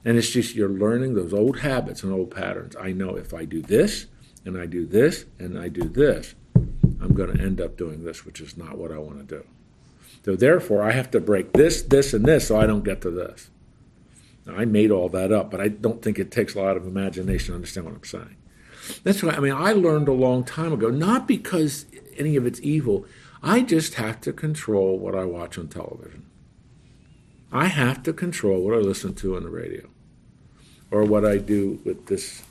And it's just you're learning those old habits and old patterns. I know if I do this and I do this and I do this, I'm going to end up doing this, which is not what I want to do. So therefore, I have to break this, this, and this so I don't get to this. Now, I made all that up, but I don't think it takes a lot of imagination to understand what I'm saying. That's why, I mean, I learned a long time ago, not because any of it's evil, I just have to control what I watch on television. I have to control what I listen to on the radio or what I do with this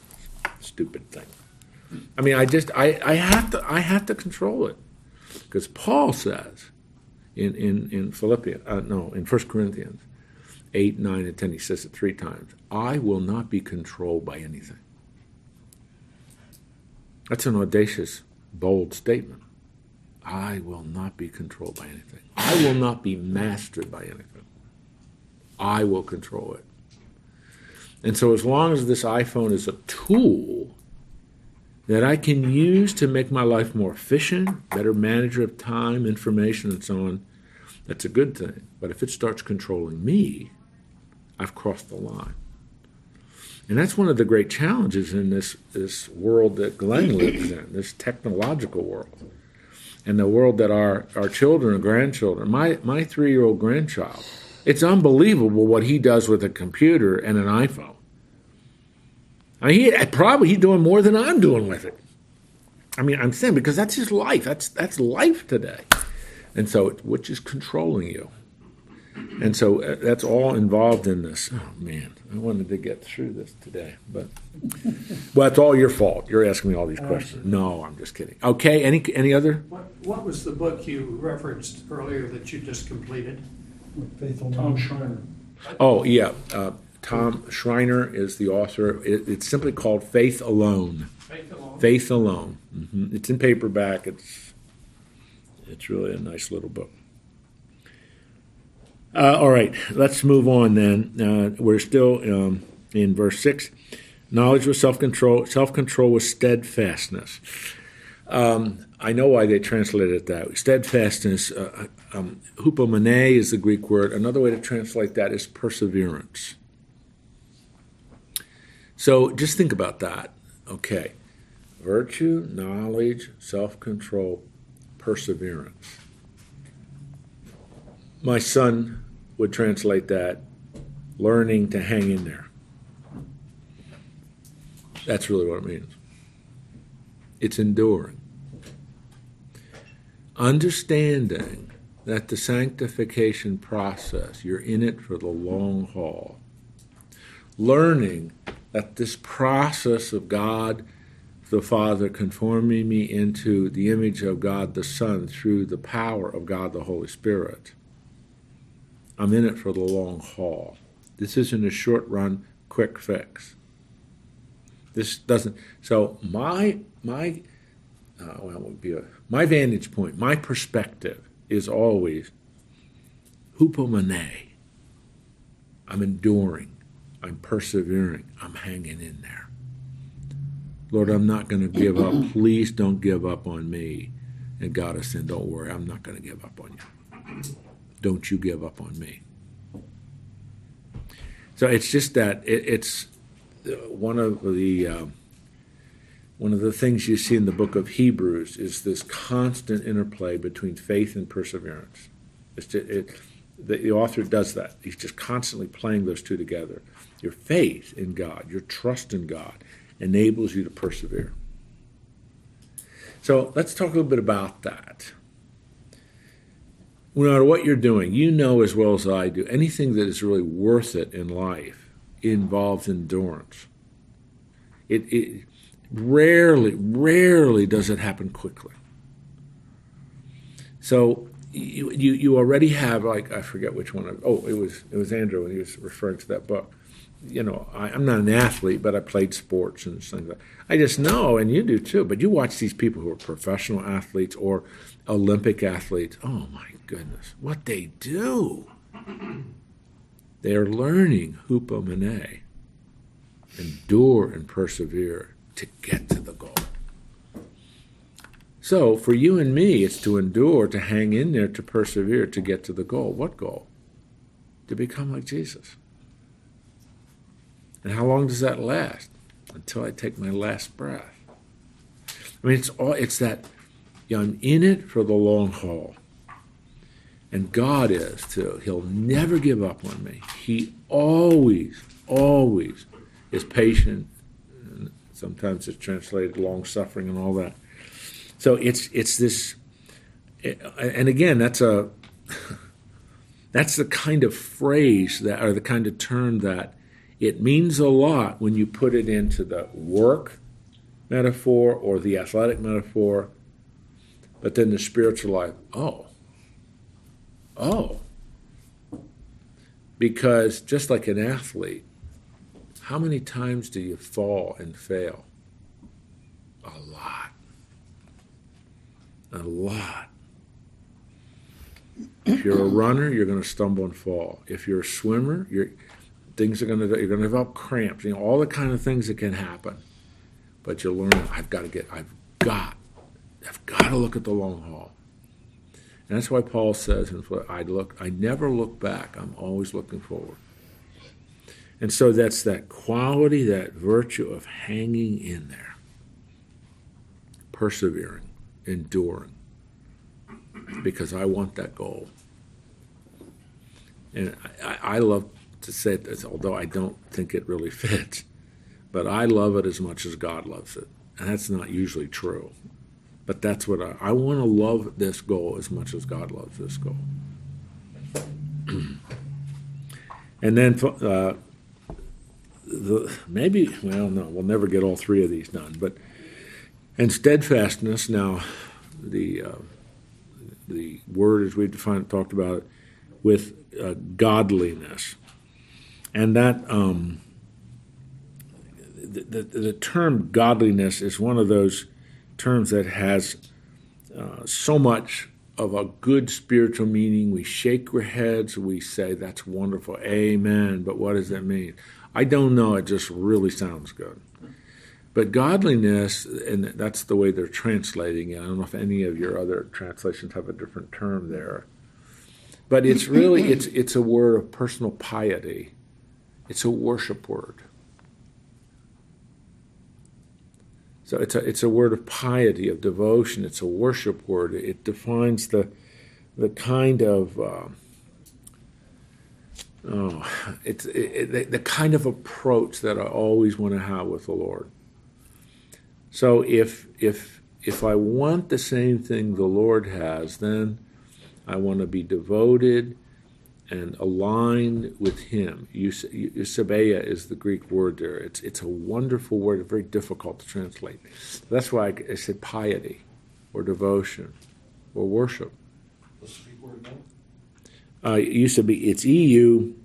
stupid thing. I mean, I just, I, I have to, I have to control it. Because Paul says, in in in Philippians, uh, no, in First Corinthians eight, nine, and ten. He says it three times. I will not be controlled by anything. That's an audacious, bold statement. I will not be controlled by anything. I will not be mastered by anything. I will control it. And so, as long as this iPhone is a tool that I can use to make my life more efficient, better manager of time, information, and so on, that's a good thing. But if it starts controlling me, I've crossed the line. And that's one of the great challenges in this, this world that Glenn lives in, this technological world, and the world that our, our children and grandchildren, my, my three year old grandchild, it's unbelievable what he does with a computer and an iPhone. I mean, he, probably he's doing more than I'm doing with it. I mean, I'm saying because that's his life. That's that's life today, and so which is controlling you, and so uh, that's all involved in this. Oh man, I wanted to get through this today, but well, it's all your fault. You're asking me all these questions. No, I'm just kidding. Okay, any any other? What, what was the book you referenced earlier that you just completed? with faithful Tom alone. Schreiner. Oh, yeah. Uh, Tom Schreiner is the author. It, it's simply called Faith Alone. Faith alone. Faith Alone. hmm It's in paperback. It's it's really a nice little book. Uh, all right, let's move on then. Uh, we're still um, in verse six. Knowledge was self control. Self control was steadfastness. Um, I know why they translated it that way. Steadfastness. Uh, um, hupomone is the Greek word. Another way to translate that is perseverance. So just think about that. Okay. Virtue, knowledge, self control, perseverance. My son would translate that learning to hang in there. That's really what it means. It's enduring. Understanding that the sanctification process, you're in it for the long haul. Learning that this process of God the Father conforming me into the image of God the Son through the power of God the Holy Spirit. I'm in it for the long haul. This isn't a short run, quick fix. This doesn't. So my my uh, well, would be a, my vantage point, my perspective is always hupomone. I'm enduring. I'm persevering. I'm hanging in there. Lord, I'm not going to give up. Please don't give up on me. And God has said, Don't worry, I'm not going to give up on you. Don't you give up on me. So it's just that it, it's one of the uh, one of the things you see in the book of Hebrews is this constant interplay between faith and perseverance. It's just, it, the, the author does that. He's just constantly playing those two together. Your faith in God, your trust in God, enables you to persevere. So let's talk a little bit about that. No matter what you're doing, you know as well as I do, anything that is really worth it in life involves endurance. It, it rarely, rarely does it happen quickly. So you, you, you already have like I forget which one. Of, oh, it was it was Andrew, when he was referring to that book you know, I, am not an athlete, but I played sports and things like that. I just know, and you do too, but you watch these people who are professional athletes or Olympic athletes. Oh my goodness, what they do. They are learning hupomone, endure and persevere to get to the goal. So for you and me, it's to endure, to hang in there, to persevere, to get to the goal. What goal? To become like Jesus. And how long does that last? Until I take my last breath. I mean, it's all it's that you know, I'm in it for the long haul. And God is too. He'll never give up on me. He always, always is patient. Sometimes it's translated long suffering and all that. So it's it's this, and again, that's a that's the kind of phrase that, or the kind of term that it means a lot when you put it into the work metaphor or the athletic metaphor, but then the spiritual life. Oh, oh. Because just like an athlete, how many times do you fall and fail? A lot. A lot. If you're a runner, you're going to stumble and fall. If you're a swimmer, you're things are going to you're going to develop cramps. You know all the kind of things that can happen. But you learn. I've got to get. I've got. I've got to look at the long haul. And that's why Paul says, "And I look. I never look back. I'm always looking forward." And so that's that quality, that virtue of hanging in there, persevering, enduring, because I want that goal. And I, I love to say this, although I don't think it really fits. But I love it as much as God loves it. And that's not usually true. But that's what I, I want to love this goal as much as God loves this goal. and then uh, the, maybe, well, no, we'll never get all three of these done. But and steadfastness. Now, the uh, the word as we defined talked about it with uh, godliness. And that um, the, the, the term godliness is one of those terms that has uh, so much of a good spiritual meaning. We shake our heads, we say, That's wonderful, amen. But what does that mean? I don't know, it just really sounds good. But godliness, and that's the way they're translating it. I don't know if any of your other translations have a different term there. But it's really it's it's a word of personal piety. It's a worship word. So it's a it's a word of piety, of devotion. It's a worship word. It defines the the kind of uh, oh, it's it, it, the kind of approach that I always want to have with the Lord. So if if if I want the same thing the Lord has, then I want to be devoted and align with Him. Eusebeia is the Greek word there. It's it's a wonderful word, very difficult to translate. That's why I, said piety, or devotion, or worship. What's the Greek word again? Uh, it used to be it's E U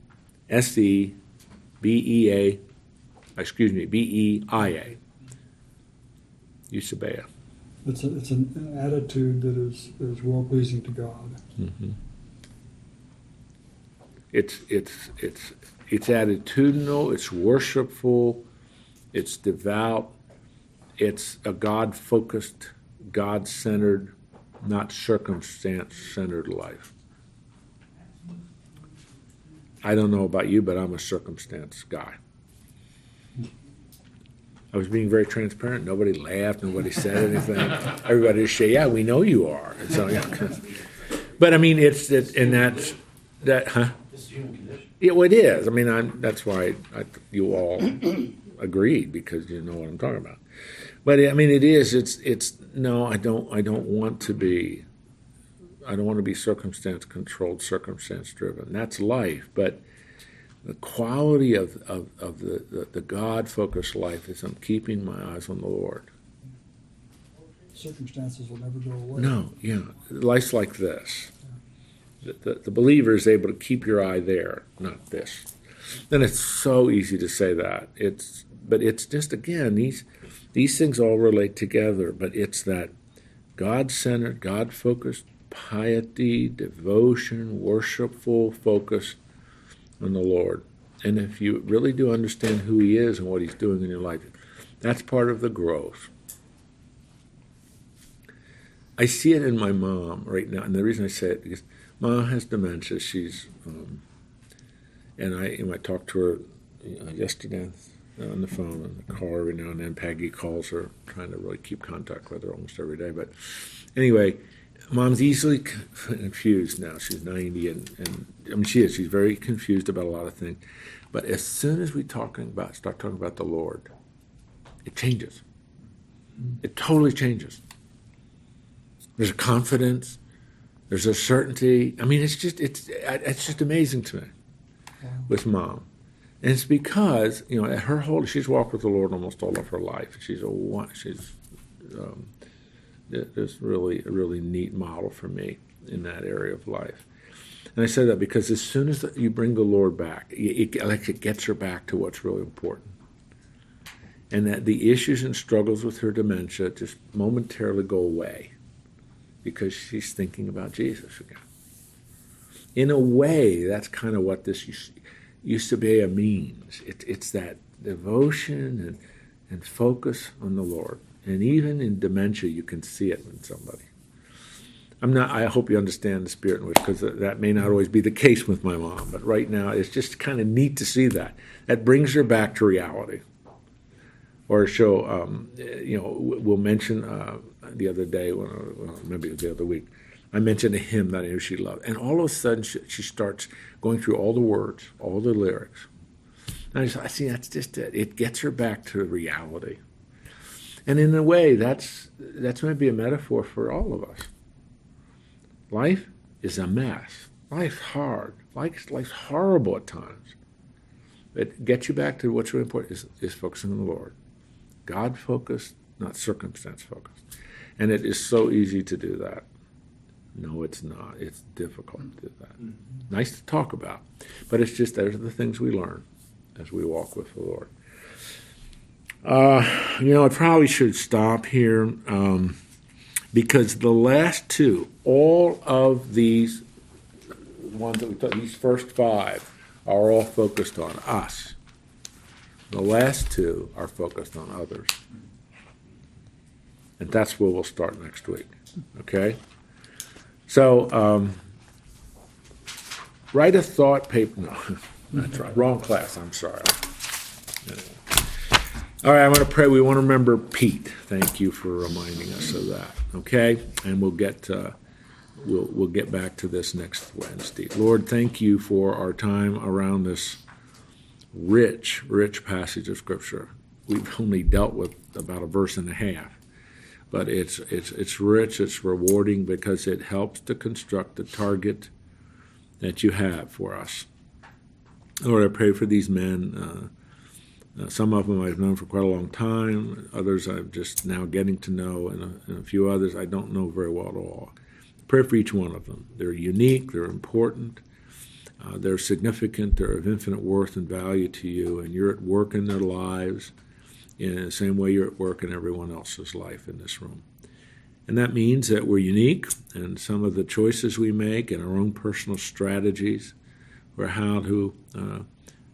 S E B E A, excuse me, B E I A. Eusebeia. It's, a, it's an attitude that is, is well pleasing to God. Mm-hmm. It's it's it's it's attitudinal. It's worshipful. It's devout. It's a God focused, God centered, not circumstance centered life. I don't know about you, but I'm a circumstance guy. I was being very transparent. Nobody laughed. Nobody said anything. Everybody just say, "Yeah, we know you are." And so, yeah. But I mean, it's it, and that's that, huh? It's. Yeah, well, it is. I mean, I'm, that's why I, you all agreed because you know what I'm talking about. But I mean, it is. It's it's no. I don't. I don't want to be. I don't want to be circumstance controlled, circumstance driven. That's life, but the quality of, of, of the, the, the God focused life is I'm keeping my eyes on the Lord. Circumstances will never go away. No, yeah. Life's like this. The, the, believer is able to keep your eye there, not this. And it's so easy to say that. It's but it's just again these these things all relate together, but it's that God centered, God focused piety, devotion, worshipful focus on the Lord. And if you really do understand who He is and what He's doing in your life, that's part of the growth. I see it in my mom right now, and the reason I say it because mom has dementia. She's, um, and I, know, I talked to her you know, yesterday on the phone in the car every now and then. Peggy calls her, trying to really keep contact with her almost every day. But anyway, mom's easily confused now. She's 90, and, and I mean, she is. She's very confused about a lot of things. But as soon as we talking about start talking about the Lord, it changes. It totally changes. There's a confidence. There's a certainty. I mean, it's just it's it's just amazing to me with mom, and it's because you know her whole she's walked with the Lord almost all of her life. She's a one. she's um, is really a really neat model for me in that area of life. And I say that because as soon as you bring the Lord back, it, it, like it gets her back to what's really important. And that the issues and struggles with her dementia just momentarily go away because she's thinking about Jesus again. In a way, that's kind of what this Eusebeia means. It, it's that devotion and, and focus on the Lord. And even in dementia, you can see it in somebody. I'm not. I hope you understand the spirit in which, because that may not always be the case with my mom. But right now, it's just kind of neat to see that. That brings her back to reality. Or she'll, um, you know, we'll mention uh, the other day, well, maybe the other week, I mentioned a hymn that I knew she loved, and all of a sudden she, she starts going through all the words, all the lyrics. And I, just, I see that's just it. It gets her back to reality. And in a way, that's that's maybe a metaphor for all of us. Life is a mess. Life's hard. Life's, life's horrible at times. But get you back to what's really important is, is focusing on the Lord. God focused, not circumstance focused. And it is so easy to do that. No, it's not. It's difficult to do that. Nice to talk about, but it's just those are the things we learn as we walk with the Lord. Uh, you know, I probably should stop here um, because the last two, all of these ones that we took, these first five, are all focused on us. The last two are focused on others. And that's where we'll start next week. Okay? So, um, write a thought paper. No, that's right. Wrong class. I'm sorry. All right, I'm going to pray. We want to remember Pete. Thank you for reminding us of that. Okay, and we'll get uh, we'll we'll get back to this next Wednesday. Lord, thank you for our time around this rich, rich passage of Scripture. We've only dealt with about a verse and a half, but it's it's it's rich. It's rewarding because it helps to construct the target that you have for us. Lord, I pray for these men. Uh, uh, some of them I've known for quite a long time. Others I'm just now getting to know, and a, and a few others I don't know very well at all. Pray for each one of them. They're unique. They're important. Uh, they're significant. They're of infinite worth and value to you, and you're at work in their lives in the same way you're at work in everyone else's life in this room. And that means that we're unique, and some of the choices we make and our own personal strategies for how to uh,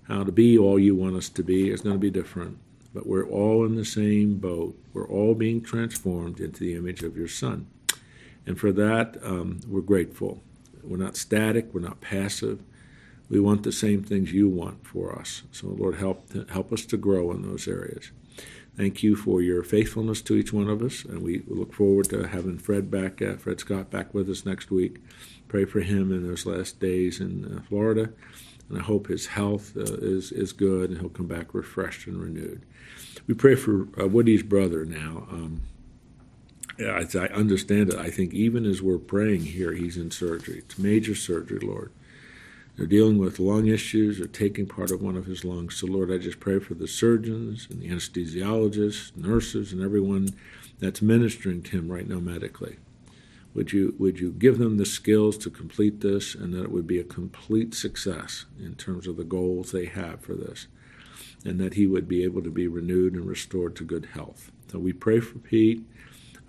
how to be all you want us to be is going to be different. But we're all in the same boat. We're all being transformed into the image of your Son. And for that, um, we're grateful. We're not static, we're not passive. We want the same things you want for us. So, Lord, help, help us to grow in those areas. Thank you for your faithfulness to each one of us, and we look forward to having Fred back, uh, Fred Scott back with us next week. Pray for him in those last days in uh, Florida and I hope his health uh, is is good and he'll come back refreshed and renewed. We pray for uh, Woody's brother now. Um, as I understand it, I think even as we're praying here, he's in surgery. It's major surgery, Lord. They're dealing with lung issues or taking part of one of his lungs. So, Lord, I just pray for the surgeons and the anesthesiologists, nurses, and everyone that's ministering to him right now medically. Would you, would you give them the skills to complete this and that it would be a complete success in terms of the goals they have for this? And that he would be able to be renewed and restored to good health. So we pray for Pete.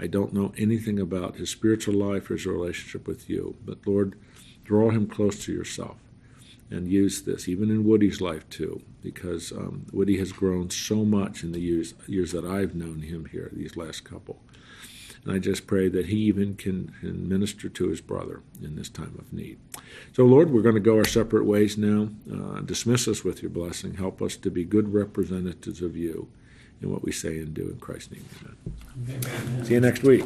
I don't know anything about his spiritual life or his relationship with you, but Lord, draw him close to yourself and use this, even in Woody's life too, because um, Woody has grown so much in the years, years that I've known him here, these last couple. And I just pray that he even can, can minister to his brother in this time of need. So, Lord, we're going to go our separate ways now. Uh, dismiss us with your blessing. Help us to be good representatives of you in what we say and do in Christ's name. Amen. See you next week.